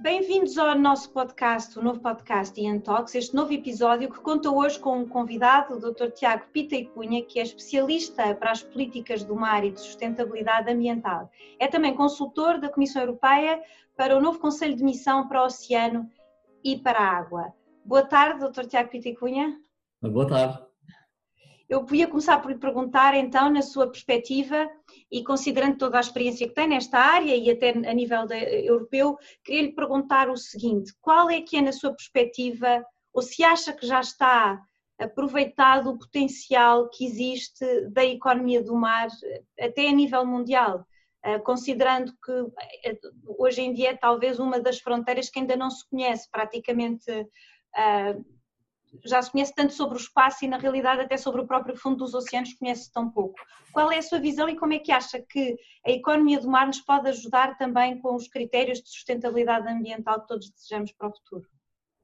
Bem-vindos ao nosso podcast, o novo podcast Ian Talks, este novo episódio que conta hoje com um convidado, o Dr. Tiago Pita e Cunha, que é especialista para as políticas do mar e de sustentabilidade ambiental. É também consultor da Comissão Europeia para o novo Conselho de Missão para o Oceano e para a Água. Boa tarde, Dr. Tiago Pita e Cunha. Boa tarde. Eu ia começar por lhe perguntar, então, na sua perspectiva e considerando toda a experiência que tem nesta área e até a nível de, europeu, queria lhe perguntar o seguinte: qual é que é, na sua perspectiva, ou se acha que já está aproveitado o potencial que existe da economia do mar, até a nível mundial? Eh, considerando que eh, hoje em dia é talvez uma das fronteiras que ainda não se conhece praticamente eh, já se conhece tanto sobre o espaço e, na realidade, até sobre o próprio fundo dos oceanos conhece tão pouco. Qual é a sua visão e como é que acha que a economia do mar nos pode ajudar também com os critérios de sustentabilidade ambiental que todos desejamos para o futuro?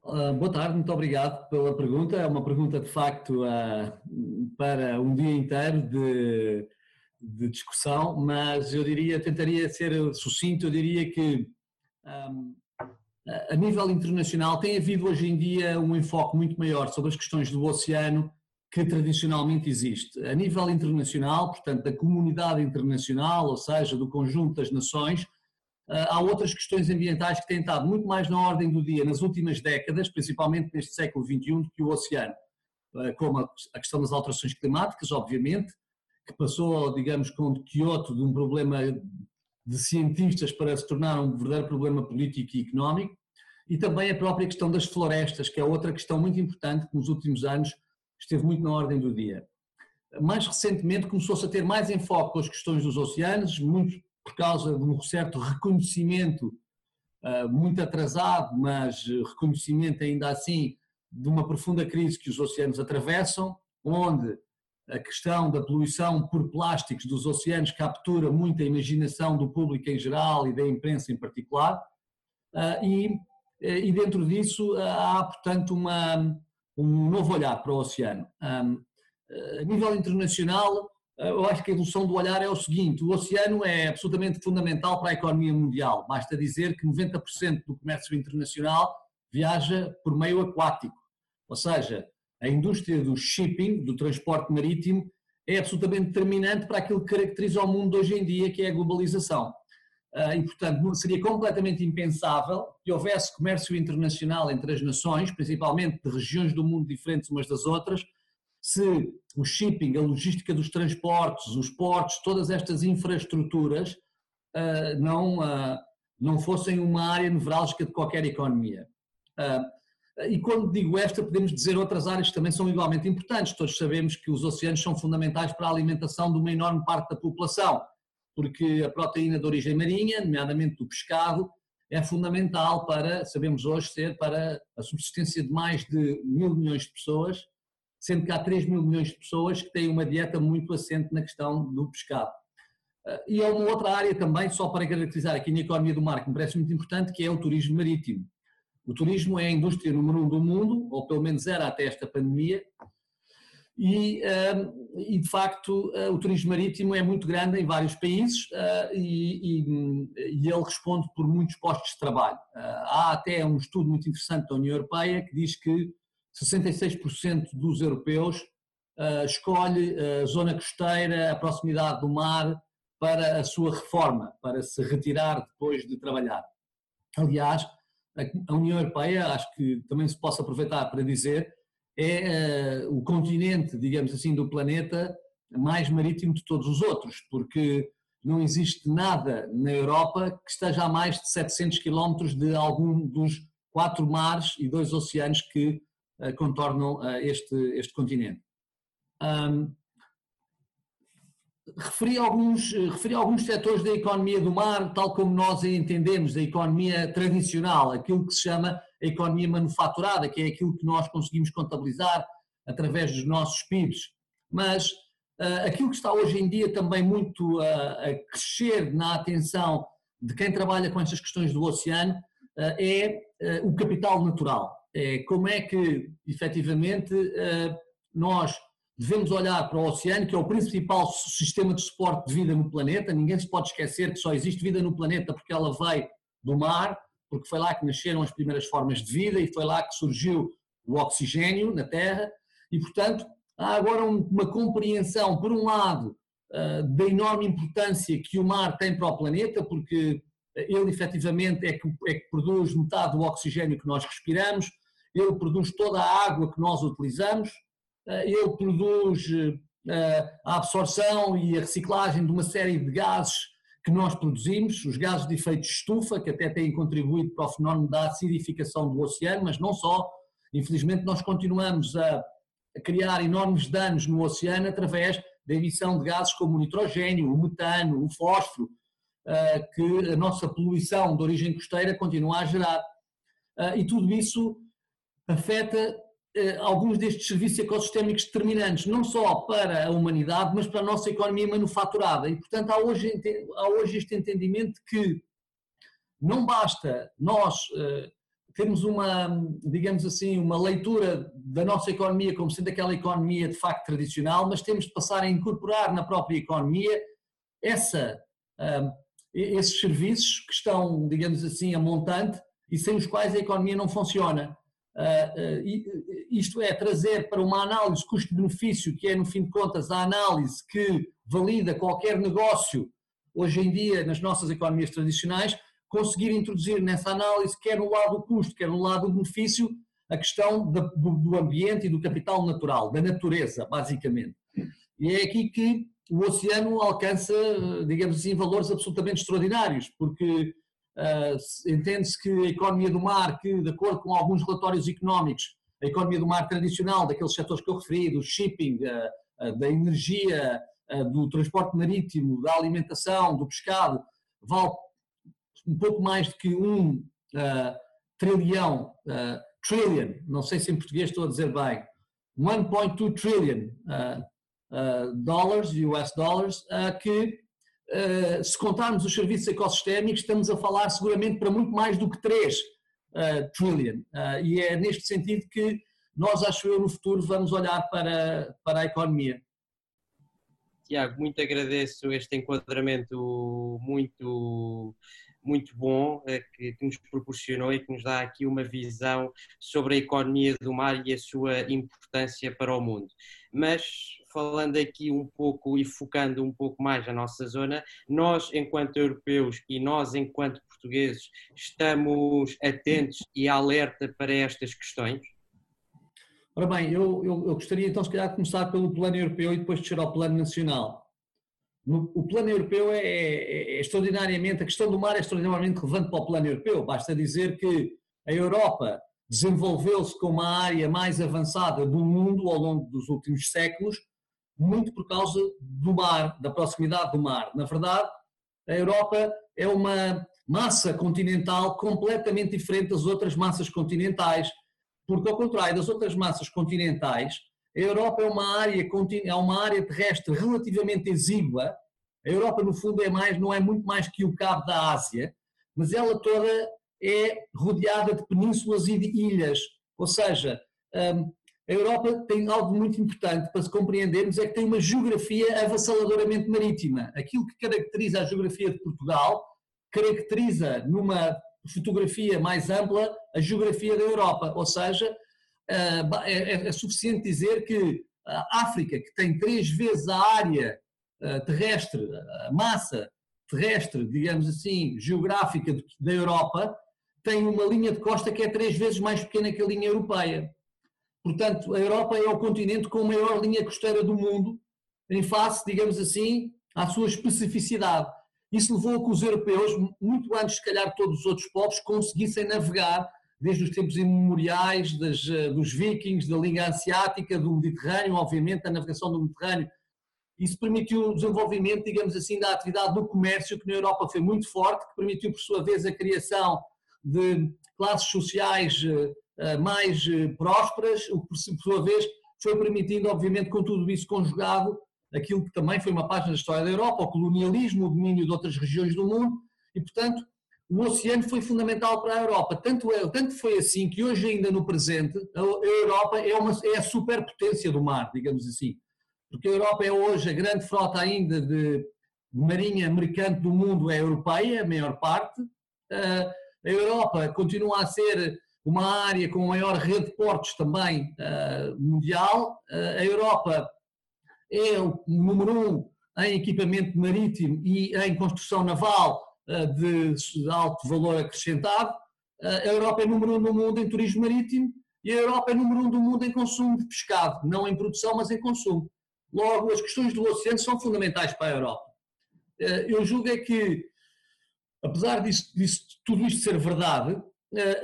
Uh, boa tarde, muito obrigado pela pergunta. É uma pergunta de facto uh, para um dia inteiro de, de, discussão, mas eu diria, tentaria ser sucinto, eu diria que um, a nível internacional tem havido hoje em dia um enfoque muito maior sobre as questões do oceano que tradicionalmente existe. A nível internacional, portanto, da comunidade internacional, ou seja, do conjunto das nações, eh, há outras questões ambientais que têm estado muito mais na ordem do dia nas últimas décadas, principalmente neste século XXI, do que o oceano, eh, como a questão das alterações climáticas, obviamente, que passou, digamos, com Kyoto de um problema de cientistas para se tornar um verdadeiro problema político e económico, e também a própria questão das florestas, que é outra questão muito importante que nos últimos anos esteve muito na ordem do dia. Mais recentemente começou-se a ter mais enfoque as questões dos oceanos, muito por causa de um certo reconhecimento, ah, muito atrasado, mas reconhecimento ainda assim de uma profunda crise que os oceanos atravessam, onde a questão da poluição por plásticos dos oceanos captura muita imaginação do público em geral e da imprensa em particular, ah, e, e dentro disso ah, há, portanto, uma, um novo olhar para o oceano. Ah, a nível internacional, eu acho que a evolução do olhar é o seguinte: o oceano é absolutamente fundamental para a economia mundial. Basta dizer que 90% do comércio internacional viaja por meio aquático, ou seja, a indústria do shipping, do transporte marítimo, é absolutamente determinante para aquilo que caracteriza o mundo hoje em dia, que é a globalização. Ah, e, portanto, seria completamente impensável que houvesse comércio internacional entre as nações, principalmente de regiões do mundo diferentes umas das outras, se o shipping, a logística dos transportes, os portos, todas estas infraestruturas ah, não, ah, não fossem uma área nevrálgica de qualquer economia. E quando digo esta, podemos dizer outras áreas que também são igualmente importantes. Todos sabemos que os oceanos são fundamentais para a alimentação de uma enorme parte da população, porque a proteína de origem marinha, nomeadamente do pescado, é fundamental para, sabemos hoje, ser para a subsistência de mais de mil milhões de pessoas, sendo que há 3 mil milhões de pessoas que têm uma dieta muito assente na questão do pescado. E é uma outra área também, só para caracterizar aqui na economia do mar, que me parece muito importante, que é o turismo marítimo. O turismo é a indústria número um do mundo, ou pelo menos era até esta pandemia, e, uh, e, de facto uh, o turismo marítimo é muito grande em vários países uh, e, e, e, ele responde por muitos postos de trabalho. há até um estudo muito interessante da União Europeia que diz que 66% dos europeus escolhe a zona costeira, a proximidade do mar para a sua reforma, para se retirar depois de trabalhar. Aliás, a União Europeia, acho que também se possa aproveitar para dizer, é uh, o continente, digamos assim, do planeta mais marítimo de todos os outros, porque não existe nada na Europa que esteja a mais de 700 quilómetros de algum dos quatro mares e dois oceanos que uh, contornam uh, este, este continente. Um, referi alguns, referi alguns setores da economia do mar, tal como nós a entendemos, da economia tradicional, aquilo que se chama a economia manufaturada, que é aquilo que nós conseguimos contabilizar através dos nossos PIBs. Mas uh, aquilo que está hoje em dia também muito uh, a crescer na atenção de quem trabalha com estas questões do oceano uh, é o capital natural. é como é que, efetivamente, nós devemos olhar para o oceano, que é o principal sistema de suporte de vida no planeta. Ninguém se pode esquecer que só existe vida no planeta porque ela veio do mar, porque foi lá que nasceram as primeiras formas de vida e foi lá que surgiu o oxigênio na Terra. E, portanto, há agora uma compreensão, por um lado, ah, da enorme importância que o mar tem para o planeta, porque ele efetivamente é que, é que produz metade do oxigênio que nós respiramos, ele produz toda a água que nós utilizamos, ah, ele produz ah, a absorção e a reciclagem de uma série de gases que nós produzimos, os gases de efeito de estufa, que até têm contribuído para o fenómeno da acidificação do oceano, mas não só. Infelizmente, nós continuamos a, a criar enormes danos no oceano através da emissão de gases como o nitrogênio, o metano, o fósforo, ah, que a nossa poluição de origem costeira continua a gerar. Ah, e tudo isso afeta alguns destes serviços ecossistémicos determinantes, não só para a humanidade, mas para a nossa economia manufaturada. E, portanto, há hoje, há hoje este entendimento que não basta nós temos uma, digamos assim, uma leitura da nossa economia como sendo aquela economia de facto tradicional, mas temos de passar a incorporar na própria economia essa, esses serviços que estão, digamos assim, a montante e sem os quais a economia não funciona. Ah, ah, isto é, trazer para uma análise custo-benefício, que é, no fim de contas, a análise que valida qualquer negócio hoje em dia nas nossas economias tradicionais, conseguir introduzir nessa análise, quer no lado do custo, quer no lado do benefício, a questão do ambiente e do capital natural, da natureza, basicamente. E é aqui que o oceano alcança, digamos assim, valores absolutamente extraordinários, porque uh, entende-se que a economia do mar, que de acordo com alguns relatórios económicos, a economia do mar tradicional, daqueles setores que eu referi, do shipping, uh, uh, da energia, do transporte marítimo, da alimentação, do pescado, vale um pouco mais do que um uh, trilhão, uh, trillion, não sei se em português estou a dizer bem, 1.2 trillion uh, dólares, US dollars, que se contarmos os serviços ecossistémicos estamos a falar seguramente para muito mais do que 3 trillion e é neste sentido que nós, acho eu, no futuro vamos olhar para, para a economia. Tiago, muito agradeço este enquadramento muito muito bom eh, que, que, nos proporcionou e que nos dá aqui uma visão sobre a economia do mar e a sua importância para o mundo. Mas falando aqui um pouco e focando um pouco mais a nossa zona, nós enquanto europeus e nós enquanto portugueses estamos atentos e alerta para estas questões? Ora bem, eu, eu, eu gostaria então se calhar de começar pelo plano europeu e depois descer ao plano nacional. O plano europeu é, é, é, extraordinariamente, a questão do mar é extraordinariamente relevante para o plano europeu. Basta dizer que a Europa desenvolveu-se como a área mais avançada do mundo ao longo dos últimos séculos, muito por causa do mar, da proximidade do mar. Na verdade, a Europa é uma massa continental completamente diferente das outras massas continentais, porque ao contrário das outras massas continentais, a Europa é uma área, é uma área terrestre relativamente exígua. A Europa, no fundo, é mais, não é muito mais que o cabo da Ásia, mas ela toda é rodeada de penínsulas e de ilhas. Ou seja, hum, a Europa tem algo muito importante para se compreendermos, é que tem uma geografia avassaladoramente marítima. Aquilo que caracteriza a geografia de Portugal caracteriza, numa fotografia mais ampla, a geografia da Europa. Ou seja, ah, é, é, é, suficiente dizer que a África, que tem três vezes a área ah, terrestre, a massa terrestre, digamos assim, geográfica da Europa, tem uma linha de costa que é três vezes mais pequena que a linha europeia. Portanto, a Europa é o continente com a maior linha costeira do mundo, em face, digamos assim, à sua especificidade. Isso levou a que os europeus, muito antes, se calhar, todos os outros povos, conseguissem navegar desde os tempos imemoriais das, eh, dos vikings, da Liga Asiática, do Mediterrâneo, obviamente, da navegação do Mediterrâneo. Isso permitiu o desenvolvimento, digamos assim, da atividade do comércio, que na Europa foi muito forte, que permitiu, por sua vez, a criação de classes sociais eh, eh, mais prósperas, o que, por sua vez, foi permitindo, obviamente, com tudo isso conjugado, aquilo que também foi uma página da história da Europa, o colonialismo, o domínio de outras regiões do mundo, e, portanto, o oceano foi fundamental para a Europa. Tanto, é, tanto foi assim que hoje, ainda no presente, a Europa é, uma, é a superpotência do mar, digamos assim. Porque a Europa é hoje a grande frota ainda de, marinha mercante do mundo é europeia, a maior parte. Uh, a Europa continua a ser uma área com a maior rede de portos também uh, mundial. Uh, a Europa é o número um em equipamento marítimo e em construção naval uh, de, alto valor acrescentado. a Europa é número um no mundo em turismo marítimo e a Europa é número um do mundo em consumo de pescado, não em produção, mas em consumo. Logo, as questões do oceano são fundamentais para a Europa. Eu julgo é que, apesar disso, disso tudo isto ser verdade,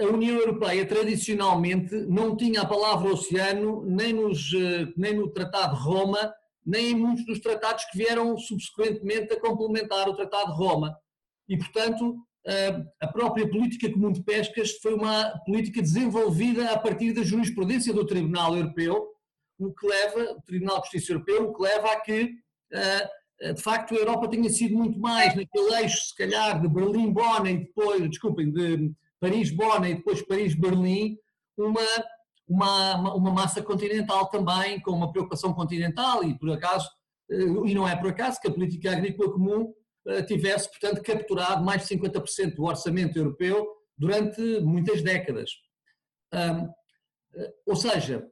a União Europeia tradicionalmente não tinha a palavra oceano nem, nos, eh, nem no Tratado de Roma, nem em muitos dos tratados que vieram subsequentemente a complementar o Tratado de Roma. E, portanto, a própria política comum de pescas foi uma política desenvolvida a partir da jurisprudência do Tribunal Europeu, o que leva, o Tribunal de Justiça Europeu, o que leva a que, de facto, a Europa tenha sido muito mais naquele eixo, se calhar, de Berlim-Bonn depois, desculpem, de Paris-Bonn e depois Paris-Berlim, uma, uma, uma massa continental também, com uma preocupação continental e por acaso, eh, e não é por acaso que a política agrícola comum eh, tivesse, portanto, capturado mais de 50% do orçamento europeu durante muitas décadas. Eh, ou seja,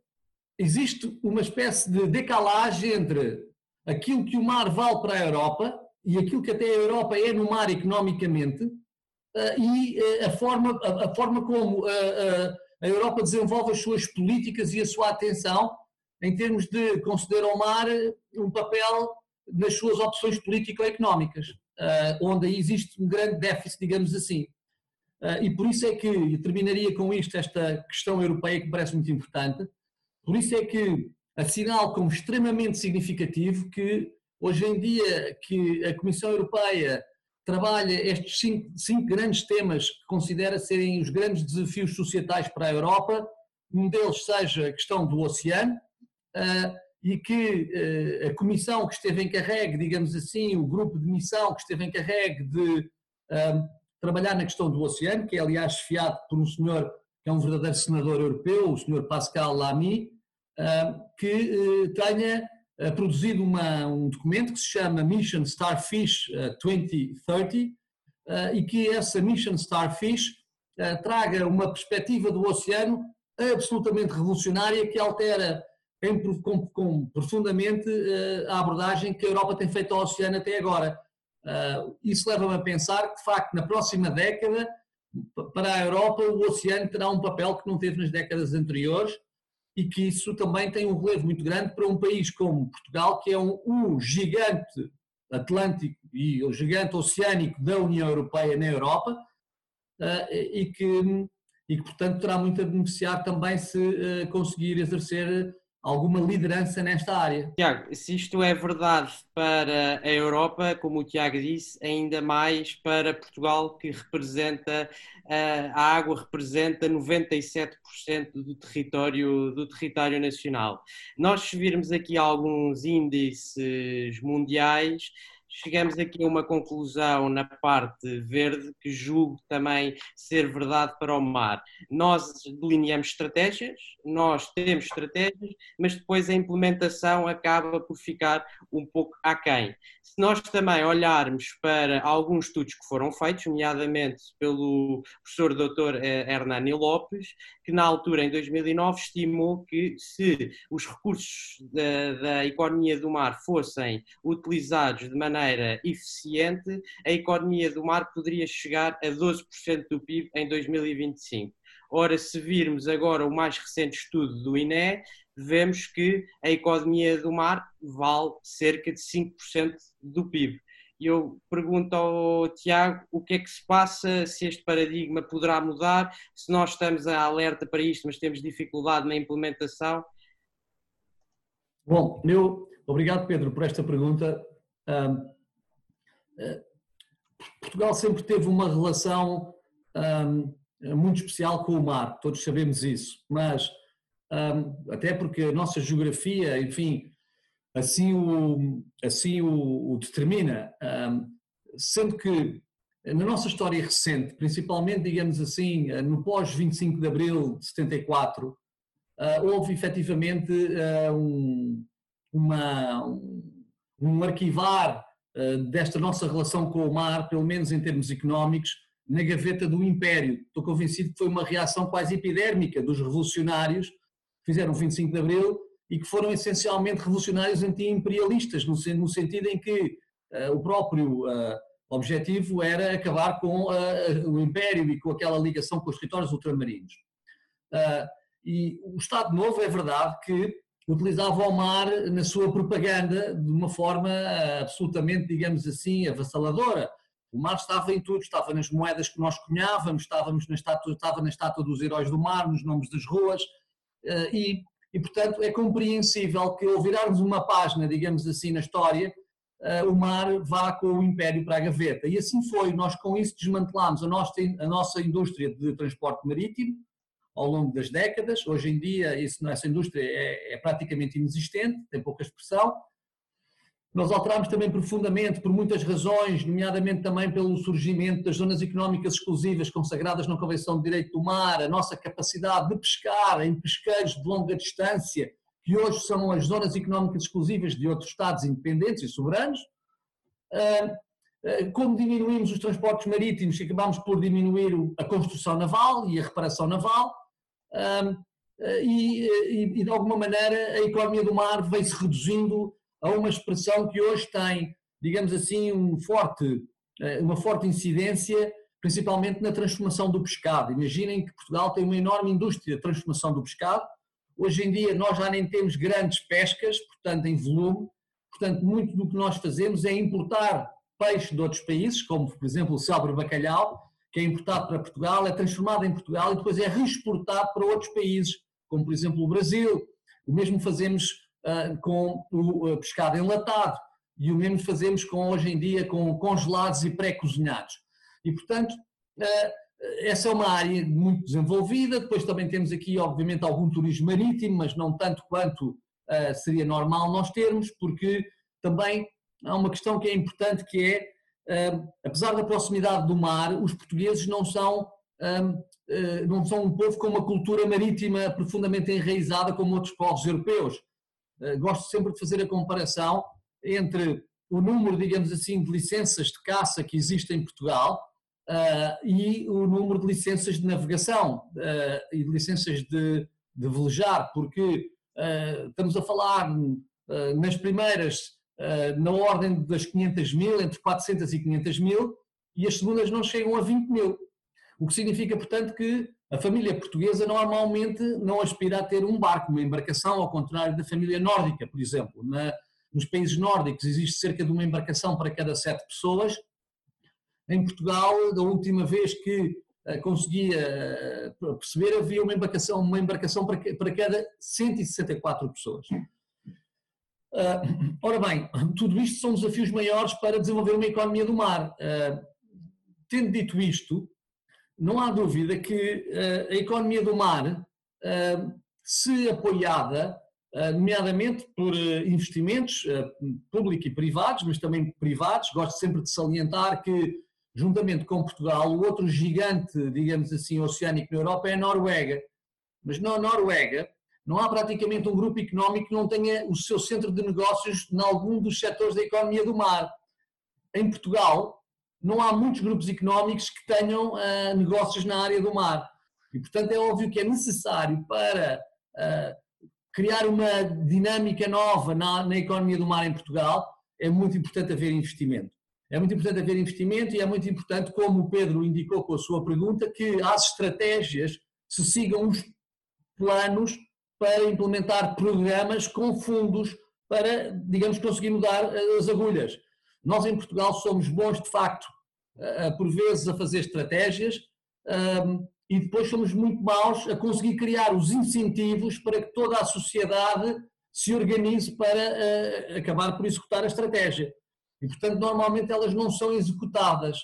existe uma espécie de decalagem entre aquilo que o mar vale para a Europa e aquilo que até a Europa é no mar economicamente, e a forma, a forma como a Europa desenvolve as suas políticas e a sua atenção em termos de conceder ao mar um papel nas suas opções político-económicas, onde aí existe um grande déficit, digamos assim. E por isso é que, terminaria com isto, esta questão europeia que me parece muito importante, por isso é que assinalo como extremamente significativo que hoje em dia que a Comissão Europeia trabalha estes cinco, cinco, grandes temas que considera serem os grandes desafios societais para a Europa. Um deles seja a questão do oceano uh, e que uh, a comissão que esteve encarregue, digamos assim, o grupo de missão que esteve encarregue de uh, trabalhar na questão do oceano, que é aliás chefiado por um senhor que é um verdadeiro senador europeu, o senhor Pascal Lamy, que tenha produzido uma, um documento que se chama Mission Starfish 2030 uh, uh, e que essa Mission Starfish traga uma perspectiva do oceano absolutamente revolucionária que altera em, com, com, profundamente a abordagem que a Europa tem feito ao oceano até agora. isso leva-me a pensar que, de facto, na próxima década, para a Europa, o oceano terá um papel que não teve nas décadas anteriores e que isso também tem um relevo muito grande para um país como Portugal, que é um, um gigante atlântico e o gigante oceânico da União Europeia na Europa uh, e, que, e que, portanto, terá muito a beneficiar também se uh, conseguir exercer alguma liderança nesta área. Tiago, se isto é verdade para a Europa, como o Tiago disse, ainda mais para Portugal, que representa, eh, a água representa 97% do território, do território nacional. Nós, se virmos aqui alguns índices mundiais, chegamos aqui a uma conclusão na parte verde que julgo também ser verdade para o mar. Nós delineamos estratégias, nós temos estratégias, mas depois a implementação acaba por ficar um pouco aquém. Se nós também olharmos para alguns estudos que foram feitos, nomeadamente pelo professor Dr. Eh, Hernani Lopes, que na altura, em 2009, estimou que se os recursos da, da economia do mar fossem utilizados de maneira eficiente, a economia do mar poderia chegar a 12% do PIB em 2025. Ora, se virmos agora o mais recente estudo do INE, vemos que a economia do mar vale cerca de 5% do PIB. E eu pergunto ao Tiago o que é que se passa, se este paradigma poderá mudar, se nós estamos a alerta para isto, mas temos dificuldade na implementação. Bom, eu, obrigado Pedro por esta pergunta. Um, eh, Portugal sempre teve uma relação um, muito especial com o mar, todos sabemos isso, mas um, até porque a nossa geografia, enfim, assim o, assim o, o determina, um, sendo que na nossa história recente, principalmente, digamos assim, no pós-25 de abril de 74, houve efetivamente um, uma, um, arquivar desta nossa relação com o mar, pelo menos em termos económicos, na gaveta do Império. Estou convencido que foi uma reação quase epidérmica dos revolucionários que fizeram o 25 de Abril e que foram essencialmente revolucionários anti-imperialistas, no, no, sentido em que uh, o próprio uh, objetivo era acabar com uh, o Império e com aquela ligação com os territórios ultramarinos. e o Estado Novo é verdade que utilizava o mar na sua propaganda de uma forma absolutamente, digamos assim, avassaladora. O mar estava em tudo, estava nas moedas que nós cunhávamos, estávamos na estátua, estava na estátua dos heróis do mar, nos nomes das ruas, e e, portanto, é compreensível que ao virarmos uma página, digamos assim, na história, eh, o mar vá com o império para a gaveta. E assim foi, nós com isso desmantelámos a nossa, a nossa indústria de transporte marítimo ao longo das décadas. Hoje em dia, isso, essa indústria é, é praticamente inexistente, tem pouca expressão, nós alterámos também profundamente por muitas razões, nomeadamente também pelo surgimento das zonas económicas exclusivas consagradas na Convenção de Direito do Mar, a nossa capacidade de pescar em pesqueiros de longa distância, que hoje são as zonas económicas exclusivas de outros Estados independentes e soberanos. Ah, ah, como diminuímos os transportes marítimos, acabámos por diminuir a construção naval e a reparação naval, ah, e, de alguma maneira a economia do mar veio-se reduzindo a uma expressão que hoje tem, digamos assim, um forte, eh, uma forte incidência, principalmente na transformação do pescado. Imaginem que Portugal tem uma enorme indústria de transformação do pescado. Hoje em dia nós já nem temos grandes pescas, portanto, em volume. Portanto, muito do que nós fazemos é importar peixe de outros países, como por exemplo o célebre bacalhau, que é importado para Portugal, é transformado em Portugal e depois é reexportado para outros países, como por exemplo o Brasil. O mesmo fazemos com o pescado enlatado e o mesmo fazemos com hoje em dia com congelados e pré-cozinhados. E portanto, ah, essa é uma área muito desenvolvida, depois também temos aqui obviamente algum turismo marítimo, mas não tanto quanto ah, seria normal nós termos, porque também há uma questão que é importante que é, apesar da proximidade do mar, os portugueses não são não são um povo com uma cultura marítima profundamente enraizada como outros povos europeus. Eh, gosto sempre de fazer a comparação entre o número, digamos assim, de licenças de caça que existe em Portugal uh, e o número de licenças de navegação uh, e de licenças de, de velejar, porque estamos a falar nas primeiras na ordem das 500 mil, entre 400 e 500 mil, e as segundas não chegam a 20 mil. O que significa, portanto, que a família portuguesa normalmente não aspira a ter um barco, uma embarcação, ao contrário da família nórdica, por exemplo. Na, nos países nórdicos existe cerca de uma embarcação para cada sete pessoas. Em Portugal, da última vez que uh, conseguia uh, perceber, havia uma embarcação, uma embarcação para, para cada 164 pessoas. Uh, ora bem, tudo isto são desafios maiores para desenvolver uma economia do mar. tendo dito isto, não há dúvida que uh, a economia do mar, uh, se apoiada, uh, nomeadamente por investimentos públicos e privados, mas também privados, gosto sempre de salientar que, juntamente com Portugal, o outro gigante, digamos assim, oceânico na Europa é a Noruega. Mas na Noruega não há praticamente um grupo económico que não tenha o seu centro de negócios em algum dos setores da economia do mar. Em Portugal, não há muitos grupos económicos que tenham uh, negócios na área do mar. E, portanto, é óbvio que é necessário para uh, criar uma dinâmica nova na, na, economia do mar em Portugal, é muito importante haver investimento. É muito importante haver investimento e é muito importante, como o Pedro indicou com a sua pergunta, que as estratégias se sigam os planos para implementar programas com fundos para, digamos, conseguir mudar as agulhas. Nós em Portugal somos bons de facto, por vezes, a fazer estratégias e depois somos muito maus a conseguir criar os incentivos para que toda a sociedade se organize para acabar por executar a estratégia. E, portanto, normalmente elas não são executadas.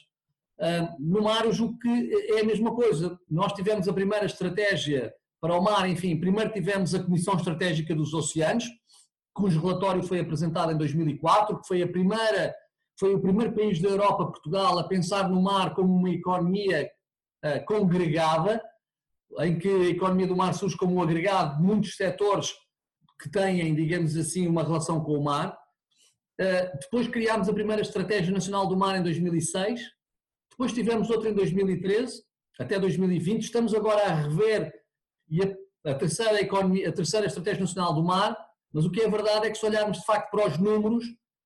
No mar, eu julgo que é a mesma coisa. Nós tivemos a primeira estratégia para o mar, enfim, primeiro tivemos a Comissão Estratégica dos Oceanos, cujo relatório foi apresentado em 2004, que foi a primeira foi o primeiro país da Europa, Portugal, a pensar no mar como uma economia uh, congregada, em que a economia do mar surge como um agregado de muitos setores que têm, digamos assim, uma relação com o mar. Uh, depois criámos a primeira Estratégia Nacional do Mar em 2006, depois tivemos outra em 2013, até 2020. Estamos agora a rever a, a, terceira economia, a terceira Estratégia Nacional do Mar, mas o que é verdade é que se olharmos de facto para os números,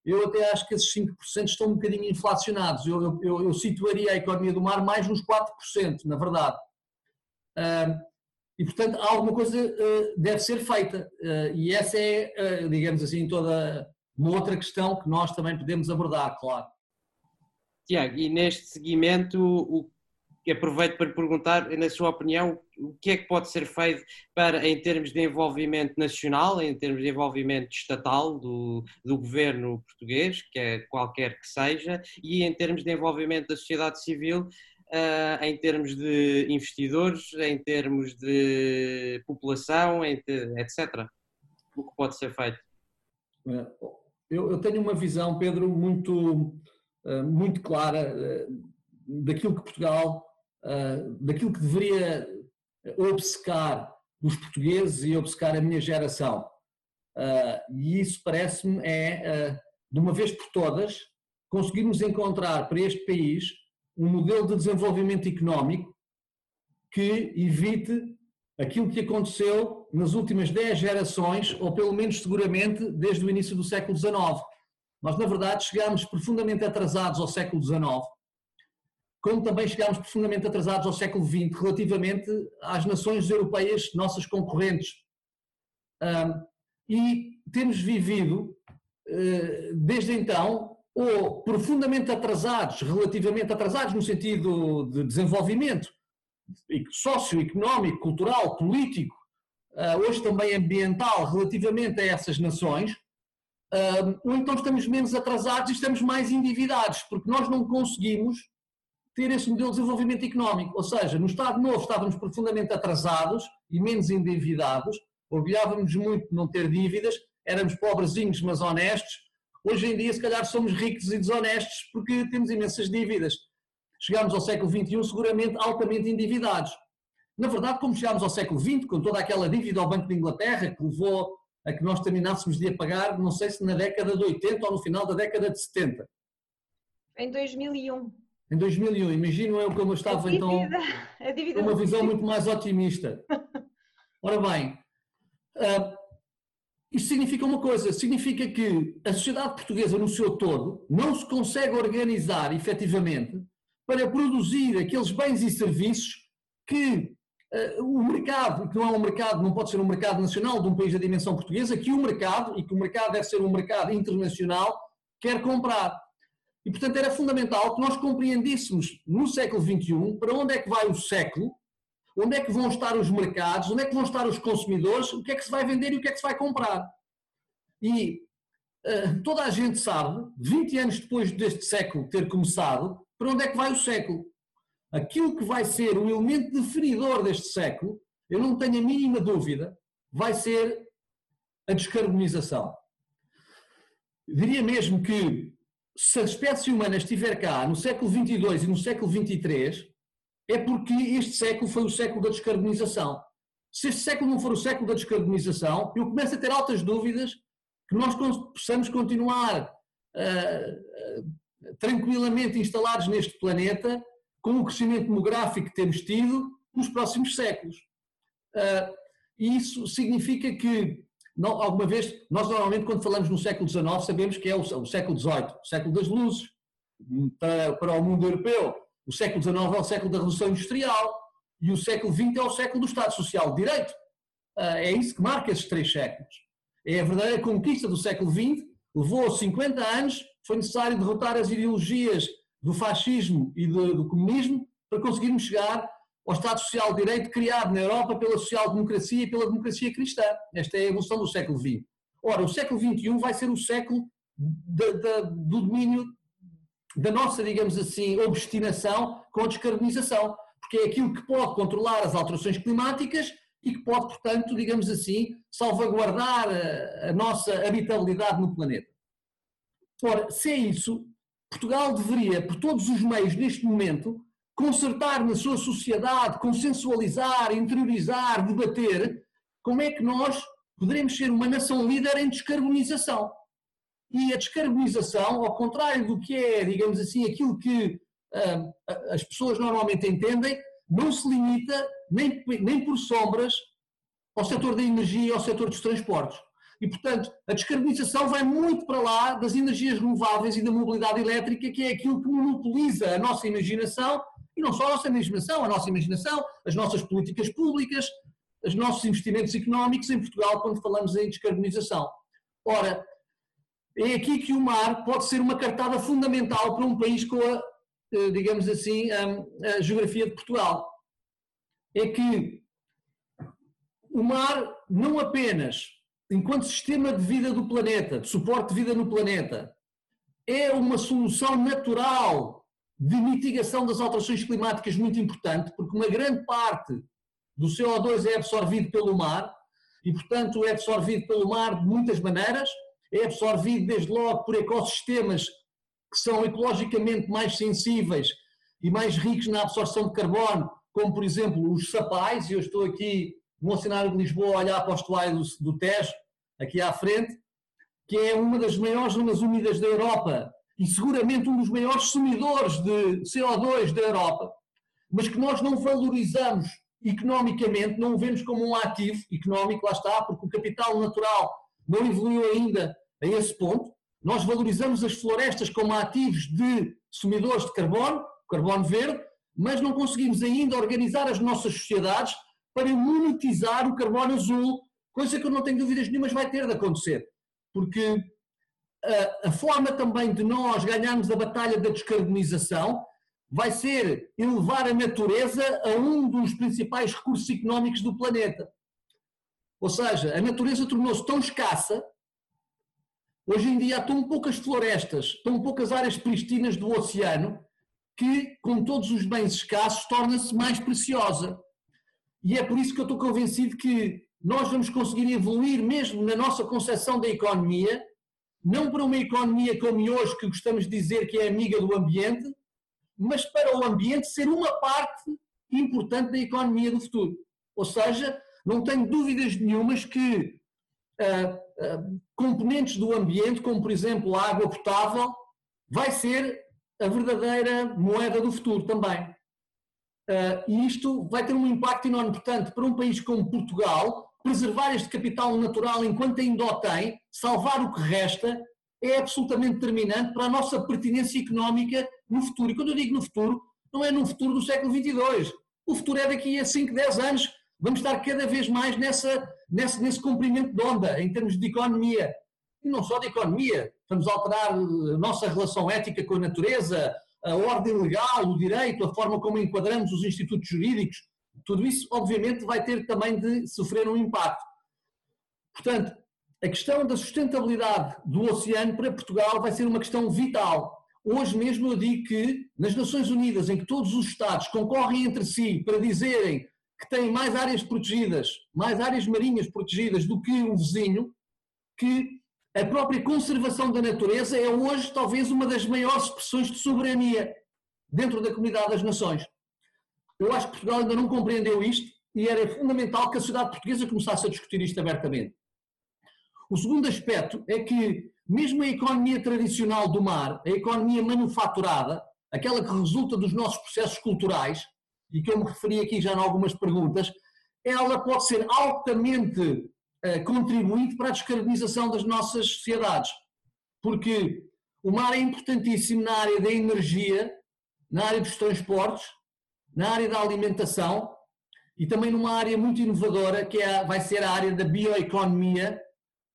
eu até acho que esses 5% estão um bocadinho inflacionados. Eu, eu, eu, situaria a economia do mar mais nos 4%, na verdade. Uh, e, portanto, alguma coisa uh, deve ser feita. Uh, e essa é, digamos assim, toda uma outra questão que nós também podemos abordar, claro. Tiago, e neste seguimento, o aproveito para perguntar, na sua opinião, o que é que pode ser feito para, em termos de envolvimento nacional, em termos de envolvimento estatal do, do governo português, que é qualquer que seja, e em termos de envolvimento da sociedade civil, uh, em termos de investidores, em termos de população, etc. O que pode ser feito? Eh, eu, eu tenho uma visão, Pedro, muito, uh, muito clara uh, daquilo que Portugal uh, daquilo que deveria obcecar os portugueses e obcecar a minha geração. Uh, e isso parece-me é, uh, de uma vez por todas, conseguirmos encontrar para este país um modelo de desenvolvimento económico que evite aquilo que aconteceu nas últimas 10 gerações, ou pelo menos seguramente desde o início do século XIX. Nós, na verdade, chegámos profundamente atrasados ao século XIX como também chegámos profundamente atrasados ao século XX relativamente às nações europeias, nossas concorrentes. e temos vivido, eh, desde então, ou profundamente atrasados, relativamente atrasados no sentido de desenvolvimento socioeconómico, cultural, político, ah, hoje também ambiental, relativamente a essas nações, ou então estamos menos atrasados e estamos mais endividados, porque nós não conseguimos ter esse modelo de desenvolvimento económico. Ou seja, no Estado Novo estávamos profundamente atrasados e menos endividados, orgulhávamos muito de não ter dívidas, éramos pobrezinhos, mas honestos. Hoje em dia, se calhar, somos ricos e desonestos porque temos imensas dívidas. Chegámos ao século XXI seguramente altamente endividados. Na verdade, como chegámos ao século XX, com toda aquela dívida ao Banco de Inglaterra, que levou a que nós terminássemos de a pagar, não sei se na década de 80 ou no final da década de 70. Em 2001 em 2001. Imagino eu como eu estava então com uma visão muito mais otimista. Ora bem, uh, isto significa uma coisa, significa que a sociedade portuguesa no seu todo não se consegue organizar efetivamente para produzir aqueles bens e serviços que uh, o mercado, que não é um mercado, não pode ser um mercado nacional de um país da dimensão portuguesa, que o mercado, e que o mercado deve ser um mercado internacional, quer comprar. E, portanto, era fundamental que nós compreendêssemos no século XXI para onde é que vai o século, onde é que vão estar os mercados, onde é que vão estar os consumidores, o que é que se vai vender e o que é que se vai comprar. E uh, toda a gente sabe, 20 anos depois deste século ter começado, para onde é que vai o século. Aquilo que vai ser o elemento definidor deste século, eu não tenho a mínima dúvida, vai ser a descarbonização. Diria mesmo que se a espécie humana estiver cá no século 22 e no século 23, é porque este século foi o século da descarbonização. Se este século não for o século da descarbonização, eu começo a ter altas dúvidas que nós possamos continuar uh, tranquilamente instalados neste planeta com o crescimento demográfico que temos tido nos próximos séculos. Uh, e isso significa que não, alguma vez, nós normalmente quando falamos no século XIX sabemos que é o, o século XVIII, o século das luzes, para, para o mundo europeu. O século XIX é o século da Revolução Industrial e o século XX é o século do Estado Social de Direito. Ah, é isso que marca esses três séculos. É a verdadeira conquista do século XX, levou 50 anos, foi necessário derrotar as ideologias do fascismo e do, do comunismo para conseguirmos chegar ao Estado Social de Direito criado na Europa pela social-democracia e pela democracia cristã. Esta é a evolução do século XX. Ora, o século XXI vai ser o século de, de, do domínio da nossa, digamos assim, obstinação com a descarbonização, porque é aquilo que pode controlar as alterações climáticas e que pode, portanto, digamos assim, salvaguardar a, a nossa habitabilidade no planeta. Ora, se é isso, Portugal deveria, por todos os meios neste momento, consertar na sua sociedade, consensualizar, interiorizar, debater como é que nós poderemos ser uma nação líder em descarbonização. E a descarbonização, ao contrário do que é, digamos assim, aquilo que uh, as pessoas normalmente entendem, não se limita nem, nem por sombras ao setor da energia e ao setor dos transportes. E, portanto, a descarbonização vai muito para lá das energias renováveis e da mobilidade elétrica, que é aquilo que monopoliza a nossa imaginação, e não só a nossa imaginação, a nossa imaginação, as nossas políticas públicas, os nossos investimentos económicos em Portugal quando falamos em descarbonização. Ora, é aqui que o mar pode ser uma cartada fundamental para um país com a, eh, digamos assim, a, a geografia de Portugal. É que o mar não apenas, enquanto sistema de vida do planeta, de suporte de vida no planeta, é uma solução natural de mitigação das alterações climáticas muito importante, porque uma grande parte do CO2 é absorvido pelo mar e, portanto, é absorvido pelo mar de muitas maneiras, é absorvido desde logo por ecossistemas que são ecologicamente mais sensíveis e mais ricos na absorção de carbono, como por exemplo os sapais, e eu estou aqui no cenário de Lisboa a olhar para o estuário do, do Tejo, aqui à frente, que é uma das maiores zonas úmidas da Europa e seguramente um dos maiores sumidores de CO2 da Europa, mas que nós não valorizamos economicamente, não o vemos como um ativo económico, lá está, porque o capital natural não evoluiu ainda a esse ponto. Nós valorizamos as florestas como ativos de sumidores de carbono, carbono verde, mas não conseguimos ainda organizar as nossas sociedades para monetizar o carbono azul, coisa que eu não tenho dúvidas nenhumas vai ter de acontecer. Porque a, a forma também de nós ganharmos a batalha da descarbonização vai ser elevar a natureza a um dos principais recursos económicos do planeta. Ou seja, a natureza tornou-se tão escassa, hoje em dia há tão poucas florestas, tão poucas áreas pristinas do oceano, que, com todos os bens escassos, torna-se mais preciosa. E é por isso que eu estou convencido que nós vamos conseguir evoluir mesmo na nossa concepção da economia, não para uma economia como hoje, que gostamos de dizer que é amiga do ambiente, mas para o ambiente ser uma parte importante da economia do futuro. Ou seja, não tenho dúvidas nenhumas que uh, uh, componentes do ambiente, como por exemplo a água potável, vai ser a verdadeira moeda do futuro também. Uh, e isto vai ter um impacto enorme. Portanto, para um país como Portugal, preservar este capital natural enquanto ainda o tem, salvar o que resta, é absolutamente determinante para a nossa pertinência económica no futuro. E quando eu digo no futuro, não é no futuro do século XXII. O futuro é daqui a 5, 10 anos. Vamos estar cada vez mais nessa, nesse, nesse comprimento de onda, em termos de economia. E não só de economia. Estamos a alterar a nossa relação ética com a natureza, a ordem legal, o direito, a forma como enquadramos os institutos jurídicos. Tudo isso, obviamente, vai ter também de sofrer um impacto. Portanto, a questão da sustentabilidade do oceano para Portugal vai ser uma questão vital. Hoje mesmo eu digo que nas Nações Unidas, em que todos os Estados concorrem entre si para dizerem que têm mais áreas protegidas, mais áreas marinhas protegidas do que o vizinho, que a própria conservação da natureza é hoje talvez uma das maiores expressões de soberania dentro da comunidade das nações. Eu acho que Portugal ainda não compreendeu isto e era fundamental que a sociedade portuguesa começasse a discutir isto abertamente. O segundo aspecto é que, mesmo a economia tradicional do mar, a economia manufaturada, aquela que resulta dos nossos processos culturais, e que eu me referi aqui já em algumas perguntas, ela pode ser altamente uh, contribuinte para a descarbonização das nossas sociedades. Porque o mar é importantíssimo na área da energia, na área dos transportes, na área da alimentação e também numa área muito inovadora que é, vai ser a área da bioeconomia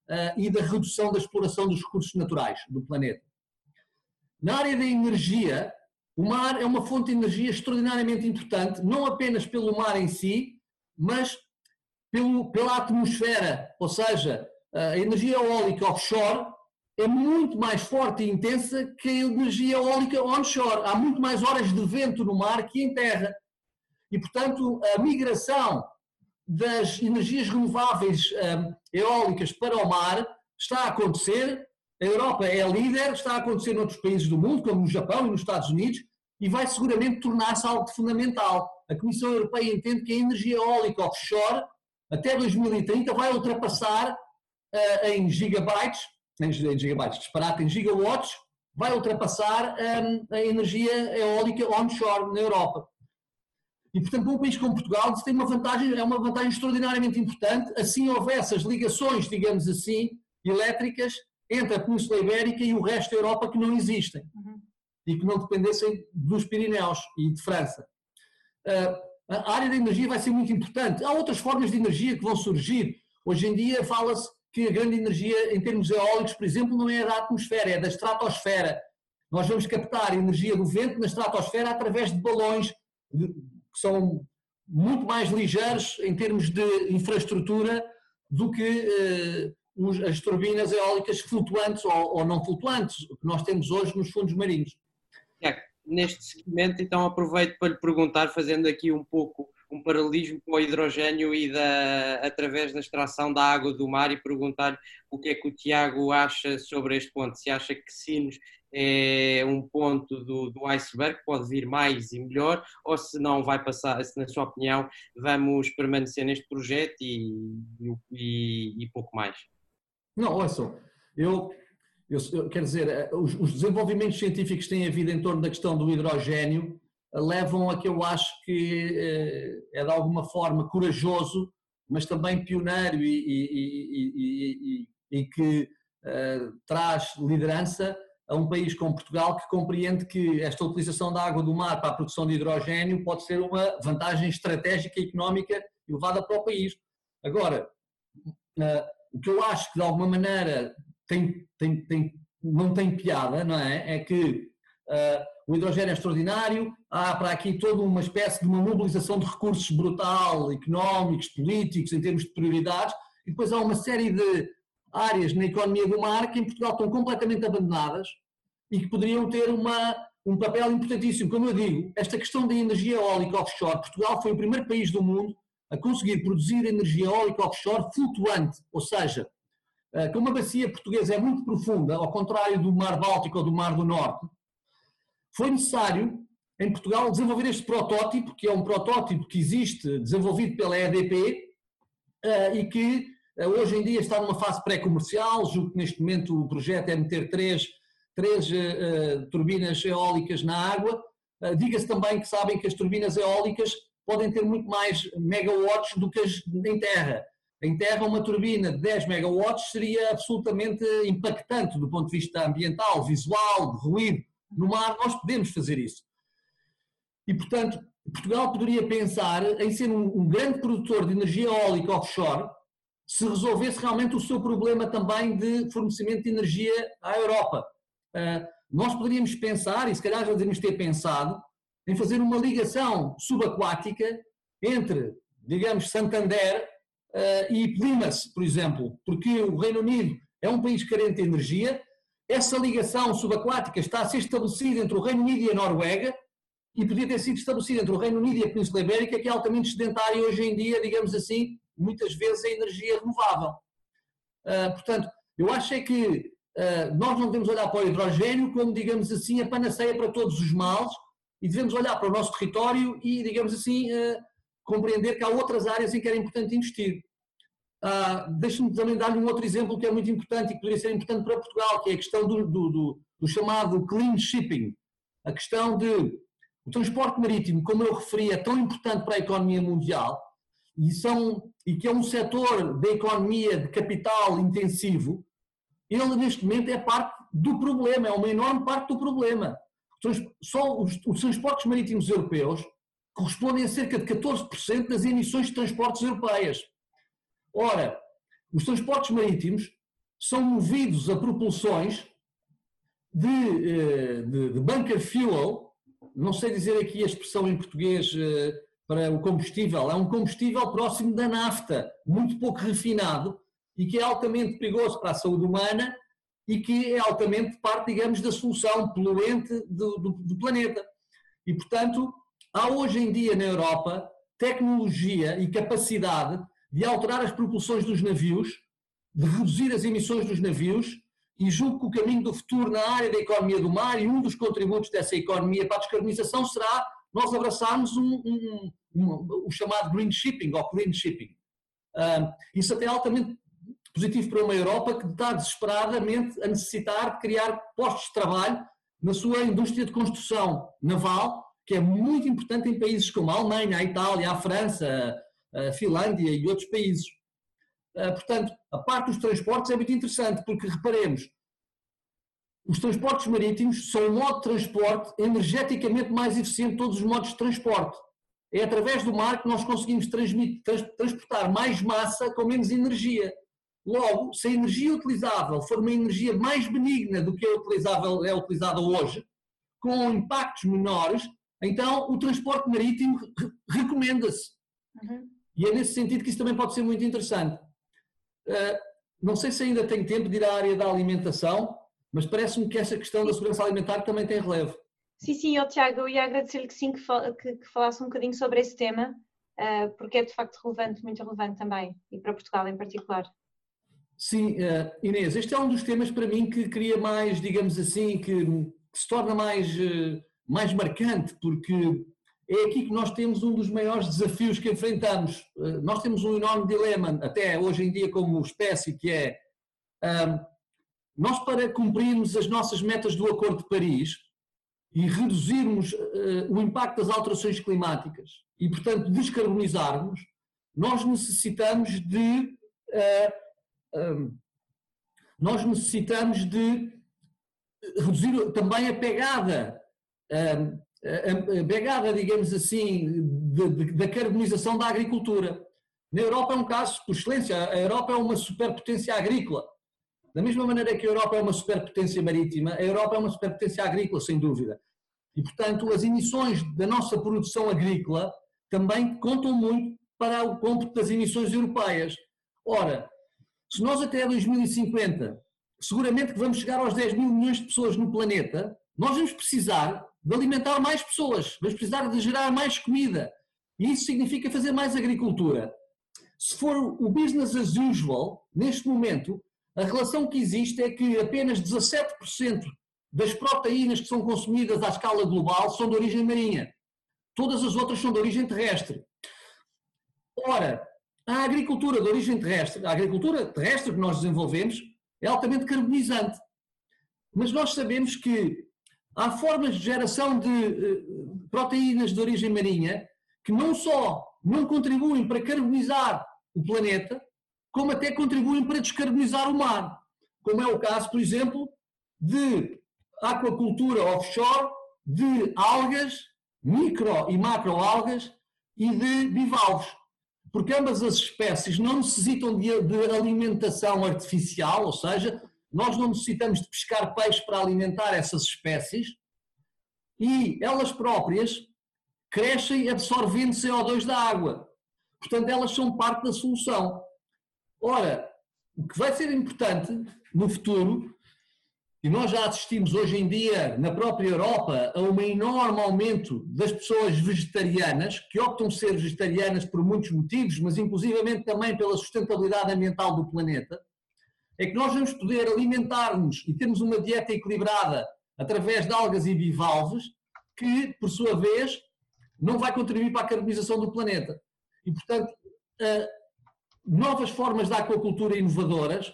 uh, e da redução da exploração dos recursos naturais do planeta. Na área da energia, o mar é uma fonte de energia extraordinariamente importante, não apenas pelo mar em si, mas pelo, pela atmosfera, ou seja, a energia eólica offshore é muito mais forte e intensa que a energia eólica onshore. Há muito mais horas de vento no mar que em terra. E, portanto, a migração das energias renováveis um, eólicas para o mar está a acontecer A Europa é líder, está a acontecer noutros países do mundo, como no Japão e nos Estados Unidos, e vai seguramente tornar-se algo fundamental. A Comissão Europeia entende que a energia eólica offshore, até 2030, vai ultrapassar uh, em gigabytes, em, gigabytes, disparate, em gigawatts, vai ultrapassar um, a energia eólica onshore na Europa. E, portanto, um país como Portugal tem uma vantagem, é uma vantagem extraordinariamente importante, assim houvesse as ligações, digamos assim, elétricas entre a Península Ibérica e o resto da Europa que não existem uhum. e que não dependessem dos Pirineus e de França. Uh, a área da energia vai ser muito importante. Há outras formas de energia que vão surgir. Hoje em dia fala-se que a grande energia, em termos eólicos, por exemplo, não é da atmosfera, é da estratosfera. Nós vamos captar energia do vento na estratosfera através de balões que são muito mais ligeiros em termos de infraestrutura do que uh, as turbinas eólicas flutuantes ou, ou, não flutuantes, que nós temos hoje nos fundos marinhos. É, neste segmento, então aproveito para lhe perguntar, fazendo aqui um pouco um paralelismo com o hidrogênio e da, através da extração da água do mar e perguntar o que é que o Tiago acha sobre este ponto. Se acha que Sinos é um ponto do, do iceberg, pode vir mais e melhor, ou se não vai passar, se na sua opinião vamos permanecer neste projeto e, e, e pouco mais? Não, ouçam, eu, eu, eu quero dizer, eh, os, os desenvolvimentos científicos que têm havido em torno da questão do hidrogênio levam a que eu acho que eh, é de alguma forma corajoso, mas também pioneiro e, e, e, e que uh, traz liderança a um país como Portugal que compreende que esta utilização da água do mar para a produção de hidrogênio pode ser uma vantagem estratégica e económica elevada para o país. Agora, o que eu acho que de alguma maneira tem, tem, tem, não tem piada, não é? É que uh, o hidrogênio é extraordinário, há para aqui toda uma espécie de uma mobilização de recursos brutal, económicos, políticos, em termos de prioridades, e depois há uma série de áreas na economia do mar que em Portugal estão completamente abandonadas e que poderiam ter uma, um papel importantíssimo. Como eu digo, esta questão da energia eólica offshore, Portugal foi o primeiro país do mundo a conseguir produzir energia eólica offshore flutuante, ou seja, eh, como a bacia portuguesa é muito profunda, ao contrário do Mar Báltico ou do Mar do Norte, foi necessário, em Portugal, desenvolver este protótipo, que é um protótipo que existe, desenvolvido pela EDP, eh, e que eh, hoje em dia está numa fase pré-comercial, julgo que neste momento o projeto é meter três, três uh, turbinas eólicas na água. Diga-se também que sabem que as turbinas eólicas podem ter muito mais megawatts do que as em terra. Em terra, uma turbina de 10 megawatts seria absolutamente impactante do ponto de vista ambiental, visual, de ruído. No mar nós podemos fazer isso. E, portanto, Portugal poderia pensar em ser um, um grande produtor de energia eólica offshore se resolvesse realmente o seu problema também de fornecimento de energia à Europa. Uh, nós poderíamos pensar, e se calhar já deveríamos ter pensado, em fazer uma ligação subaquática entre, digamos, Santander uh, e Plymouth, por exemplo, porque o Reino Unido é um país carente de energia, essa ligação subaquática está a ser estabelecida entre o Reino Unido e a Noruega e podia ter sido estabelecida entre o Reino Unido e a Península Ibérica, que é altamente sedentária hoje em dia, digamos assim, muitas vezes a energia renovável. Uh, portanto, eu acho é que uh, nós não devemos olhar para o hidrogênio como, digamos assim, a panaceia para todos os males e devemos olhar para o nosso território e, digamos assim, uh, compreender que há outras áreas em que era importante investir. Uh, Deixe-me também dar-lhe um outro exemplo que é muito importante e que poderia ser importante para Portugal, que é a questão do, do, do, do chamado clean shipping. A questão de o transporte marítimo, como eu referi, é tão importante para a economia mundial e, são, e que é um setor da economia de capital intensivo, ele neste momento é parte do problema, é uma enorme parte do problema. Só os, os transportes marítimos europeus correspondem a cerca de 14% das emissões de transportes europeias. Ora, os transportes marítimos são movidos a propulsões de, eh, de, de bunker fuel, não sei dizer aqui a expressão em português eh, para o combustível, é um combustível próximo da nafta, muito pouco refinado e que é altamente perigoso para a saúde humana e que é altamente parte, digamos, da solução poluente do, do, do planeta. E, portanto, há hoje em dia na Europa tecnologia e capacidade de alterar as propulsões dos navios, de reduzir as emissões dos navios, e julgo que o caminho do futuro na área da economia do mar e um dos contributos dessa economia para a descarbonização será nós abraçarmos um, um, um, o chamado green shipping ou clean shipping. Uh, isso até é altamente positivo para uma Europa que está desesperadamente a necessitar de criar postos de trabalho na sua indústria de construção naval, que é muito importante em países como a Alemanha, a Itália, a França, Finlândia e outros países. Ah, portanto, a parte dos transportes é muito interessante, porque reparemos, os transportes marítimos são o modo de transporte energeticamente mais eficiente de todos os modos de transporte. É através do mar que nós conseguimos transportar mais massa com menos energia. Logo, se a energia utilizável for uma energia mais benigna do que é é utilizada hoje, com impactos menores, então o transporte marítimo recomenda-se. Uhum. E é nesse sentido que isso também pode ser muito interessante. Uh, não sei se ainda tenho tempo de ir à área da alimentação, mas parece-me que essa questão da segurança alimentar também tem relevo. Sim, sim, oh, Tiago, eu ia agradecer-lhe que sim, que, que, que, falasse um bocadinho sobre esse tema, uh, porque é de facto relevante, muito relevante também, e para Portugal em particular. Sim, uh, Inês, este é um dos temas para mim que cria mais, digamos assim, que, que se torna mais, uh, mais marcante, porque é aqui que nós temos um dos maiores desafios que enfrentamos. Uh, nós temos um enorme dilema, até hoje em dia como espécie, que é nós para cumprirmos as nossas metas do Acordo de Paris e reduzirmos o impacto das alterações climáticas e, portanto, descarbonizarmos, nós necessitamos de nós necessitamos de reduzir também a pegada, pegada, digamos assim, da carbonização da agricultura. Na Europa é um caso por excelência, a Europa é uma superpotência agrícola. Da mesma maneira que a Europa é uma superpotência marítima, a Europa é uma superpotência agrícola, sem dúvida. E, portanto, as emissões da nossa produção agrícola também contam muito para o cômputo das emissões europeias. Ora, se nós até 2050, seguramente que vamos chegar aos 10 mil milhões de pessoas no planeta, nós vamos precisar de alimentar mais pessoas, vamos precisar de gerar mais comida. E isso significa fazer mais agricultura. Se for o business as usual, neste momento, a relação que existe é que apenas 17% das proteínas que são consumidas à escala global são de origem marinha. Todas as outras são de origem terrestre. Ora, a agricultura de origem terrestre, a agricultura terrestre que nós desenvolvemos, é altamente carbonizante. Mas nós sabemos que há formas de geração de eh, proteínas de origem marinha que não só não contribuem para carbonizar o planeta, como até contribuem para descarbonizar o mar. Como é o caso, por exemplo, de aquacultura offshore, de algas, micro e macroalgas e de bivalves porque ambas as espécies não necessitam de, de, alimentação artificial, ou seja, nós não necessitamos de pescar peixe para alimentar essas espécies e elas próprias crescem absorvendo CO2 da água. Portanto, elas são parte da solução. Ora, o que vai ser importante no futuro e nós já assistimos hoje em dia, na própria Europa, a um enorme aumento das pessoas vegetarianas, que optam ser vegetarianas por muitos motivos, mas inclusivamente também pela sustentabilidade ambiental do planeta, é que nós vamos poder alimentar-nos e termos uma dieta equilibrada através de algas e bivalves, que, por sua vez, não vai contribuir para a carbonização do planeta. E, portanto, novas formas de aquacultura inovadoras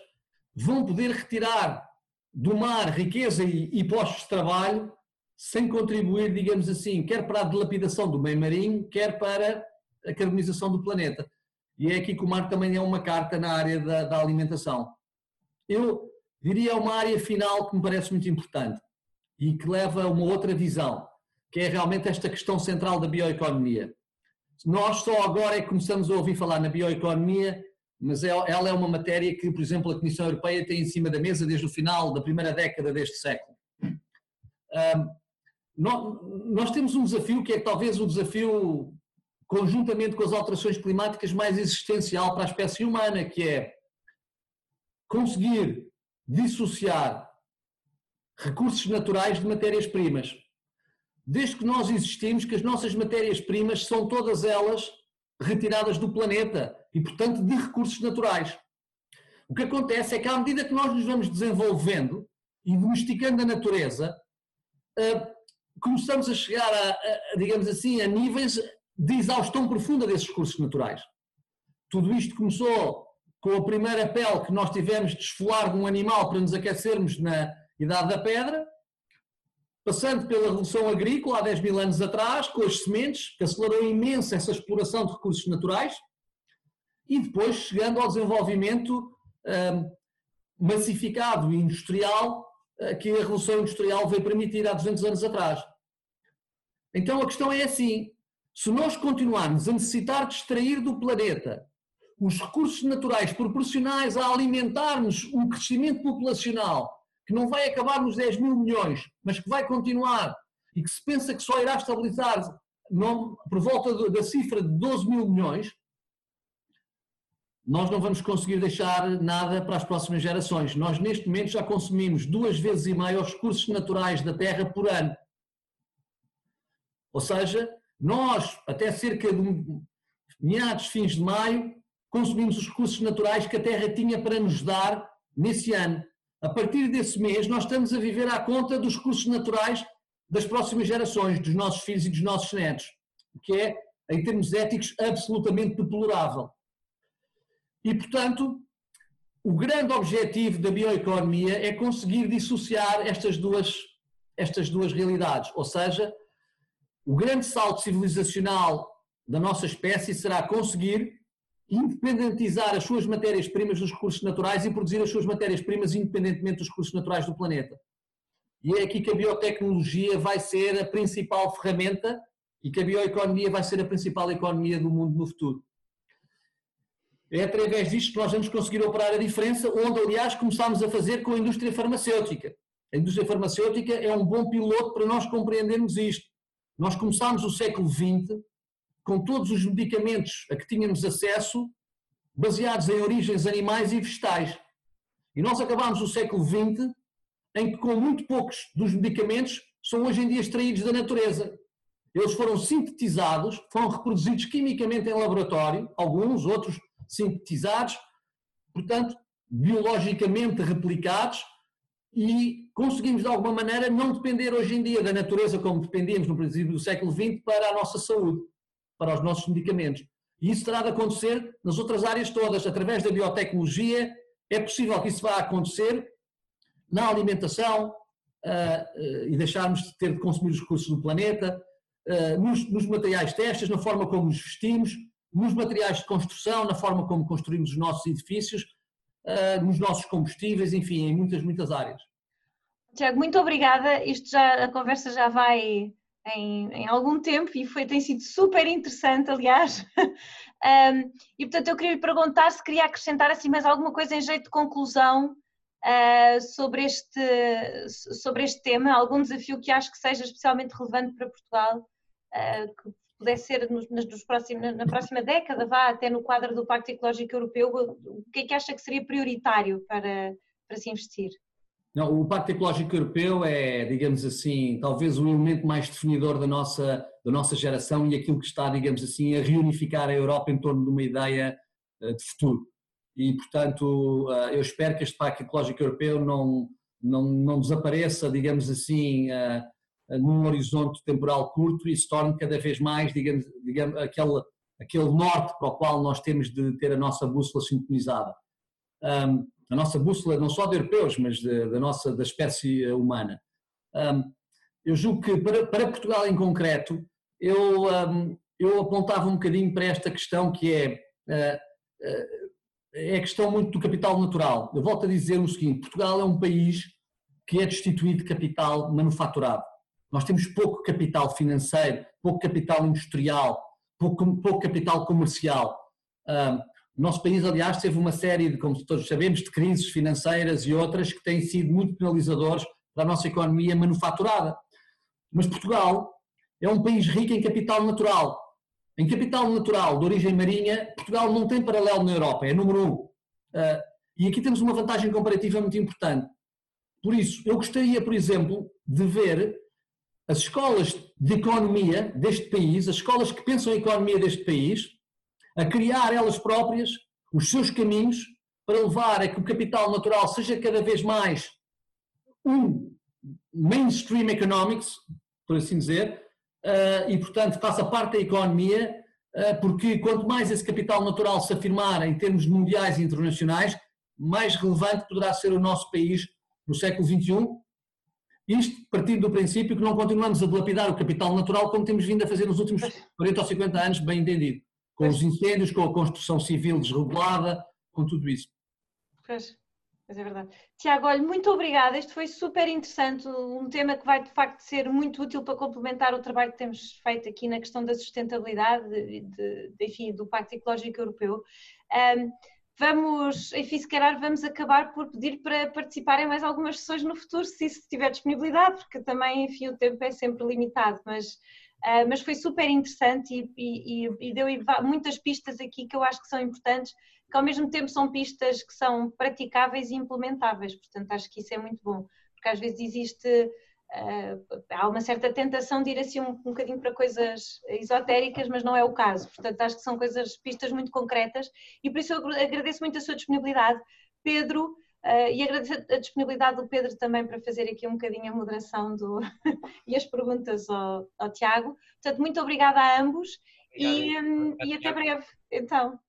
vão poder retirar do mar riqueza e, e postos de trabalho sem contribuir, digamos assim, quer para a dilapidação do meio marinho, quer para a carbonização do planeta. E é aqui que o mar também é uma carta na área da, da alimentação. Eu diria uma área final que me parece muito importante e que leva a uma outra visão, que é realmente esta questão central da bioeconomia. Nós só agora é que começamos a ouvir falar na bioeconomia mas é, ela é uma matéria que, por exemplo, a Comissão Europeia tem em cima da mesa desde o final da primeira década deste século. Um, nós, temos um desafio que é talvez o desafio, conjuntamente com as alterações climáticas, mais existencial para a espécie humana, que é conseguir dissociar recursos naturais de matérias-primas. Desde que nós existimos, que as nossas matérias-primas são todas elas retiradas do planeta e, portanto, de recursos naturais. O que acontece é que à medida que nós nos vamos desenvolvendo e domesticando a natureza, uh, começamos a chegar a, a, digamos assim, a níveis de exaustão profunda desses recursos naturais. Tudo isto começou com a primeira pele que nós tivemos de esfolar de um animal para nos aquecermos na Idade da Pedra, passando pela Revolução Agrícola há 10 mil anos atrás, com as sementes, que acelerou imenso essa exploração de recursos naturais, e depois chegando ao desenvolvimento um, massificado e industrial uh, que a Revolução Industrial veio permitir há 200 anos atrás. Então a questão é assim: se nós continuarmos a necessitar de extrair do planeta os recursos naturais proporcionais a alimentarmos um crescimento populacional que não vai acabar nos 10 mil milhões, mas que vai continuar e que se pensa que só irá estabilizar por volta da cifra de 12 mil milhões, nós não vamos conseguir deixar nada para as próximas gerações. Nós, neste momento, já consumimos duas vezes e meia os recursos naturais da Terra por ano. Ou seja, nós, até cerca de meados, fins de maio, consumimos os recursos naturais que a Terra tinha para nos dar nesse ano. A partir desse mês, nós estamos a viver à conta dos recursos naturais das próximas gerações, dos nossos filhos e dos nossos netos, o que é, em termos éticos, absolutamente deplorável. E, portanto, o grande objetivo da bioeconomia é conseguir dissociar estas duas, estas duas realidades, ou seja, o grande salto civilizacional da nossa espécie será conseguir independentizar as suas matérias-primas dos recursos naturais e produzir as suas matérias-primas independentemente dos recursos naturais do planeta. E é aqui que a biotecnologia vai ser a principal ferramenta e que a bioeconomia vai ser a principal economia do mundo no futuro. É através disto que nós vamos conseguir operar a diferença, onde, aliás, começámos a fazer com a indústria farmacêutica. A indústria farmacêutica é um bom piloto para nós compreendermos isto. Nós começámos o século XX com todos os medicamentos a que tínhamos acesso, baseados em origens animais e vegetais. E nós acabámos o século XX em que, com muito poucos dos medicamentos, são hoje em dia extraídos da natureza. Eles foram sintetizados, foram reproduzidos quimicamente em laboratório, alguns, outros sintetizados, portanto, biologicamente replicados, e conseguimos de alguma maneira não depender hoje em dia da natureza como dependíamos no princípio do século XX para a nossa saúde para os nossos medicamentos. E isso terá de acontecer nas outras áreas todas, através da biotecnologia. É possível que isso vá acontecer na alimentação uh, uh, e deixarmos de ter de consumir os recursos do planeta, uh, nos, nos, materiais testes, na forma como nos vestimos, nos materiais de construção, na forma como construímos os nossos edifícios, nos nossos combustíveis, enfim, em muitas, muitas áreas. Tiago, muito obrigada. Isto já, a conversa já vai em, em, algum tempo e foi, tem sido super interessante, aliás. um, e portanto eu queria lhe perguntar se queria acrescentar assim mais alguma coisa em jeito de conclusão uh, sobre, este, sobre este tema, algum desafio que acho que seja especialmente relevante para Portugal, uh, que pudesse ser nos, nos próximos, na próxima década, vá até no quadro do Pacto Ecológico Europeu, o que é que acha que seria prioritário para, para se investir? Não, o Pacto Ecológico Europeu é, digamos assim, talvez o elemento mais definidor da nossa, da nossa geração e aquilo que está, digamos assim, a reunificar a Europa em torno de uma ideia eh, de futuro. E, portanto, eh, eu espero que este Pacto Ecológico Europeu não, não, não desapareça, digamos assim, eh, num horizonte temporal curto e se torne cada vez mais, digamos, digamos aquele, aquele norte para o qual nós temos de ter a nossa bússola sintonizada. A nossa bússola não só de europeus, mas da nossa da espécie humana. Um, eu julgo que para, para, Portugal em concreto, eu, um, eu apontava um bocadinho para esta questão que é, uh, uh, é a questão muito do capital natural. Eu volto a dizer o seguinte, Portugal é um país que é destituído de capital manufaturado. Nós temos pouco capital financeiro, pouco capital industrial, pouco, pouco capital comercial. Nosso país, aliás, teve uma série de, como todos sabemos, de crises financeiras e outras que têm sido muito penalizadores para a nossa economia manufaturada. Mas Portugal é um país rico em capital natural. Em capital natural de origem marinha, Portugal não tem paralelo na Europa, é número um. Uh, e aqui temos uma vantagem comparativa muito importante. Por isso, eu gostaria, por exemplo, de ver as escolas de economia deste país, as escolas que pensam em economia deste país, a criar elas próprias os seus caminhos para levar a que o capital natural seja cada vez mais um mainstream economics, por assim dizer, e portanto faça parte da economia, porque quanto mais esse capital natural se afirmar em termos mundiais e internacionais, mais relevante poderá ser o nosso país no século XXI. Isto partindo do princípio que não continuamos a dilapidar o capital natural como temos vindo a fazer nos últimos 40 ou 50 anos, bem entendido. Com os incêndios, com a construção civil desregulada, com tudo isso. Pois, mas é verdade. Tiago, olha, muito obrigada. Isto foi super interessante, um tema que vai de facto ser muito útil para complementar o trabalho que temos feito aqui na questão da sustentabilidade, de, de, enfim, do Pacto Ecológico Europeu. Um, Vamos, enfim, se calhar vamos acabar por pedir para participar em mais algumas sessões no futuro, se isso tiver disponibilidade, porque também, enfim, o tempo é sempre limitado, mas, uh, mas foi super interessante e, e, e, deu muitas pistas aqui que eu acho que são importantes, que ao mesmo tempo são pistas que são praticáveis e implementáveis, portanto acho que isso é muito bom, porque às vezes existe Uh, há uma certa tentação de ir assim um, um bocadinho para coisas esotéricas, mas não é o caso. Portanto, acho que são coisas, pistas muito concretas e por isso eu agradeço muito a sua disponibilidade, Pedro, uh, e agradeço a disponibilidade do Pedro também para fazer aqui um bocadinho a moderação do, e as perguntas ao, ao, Tiago. Portanto, muito obrigada a ambos e, um, e até breve. Então.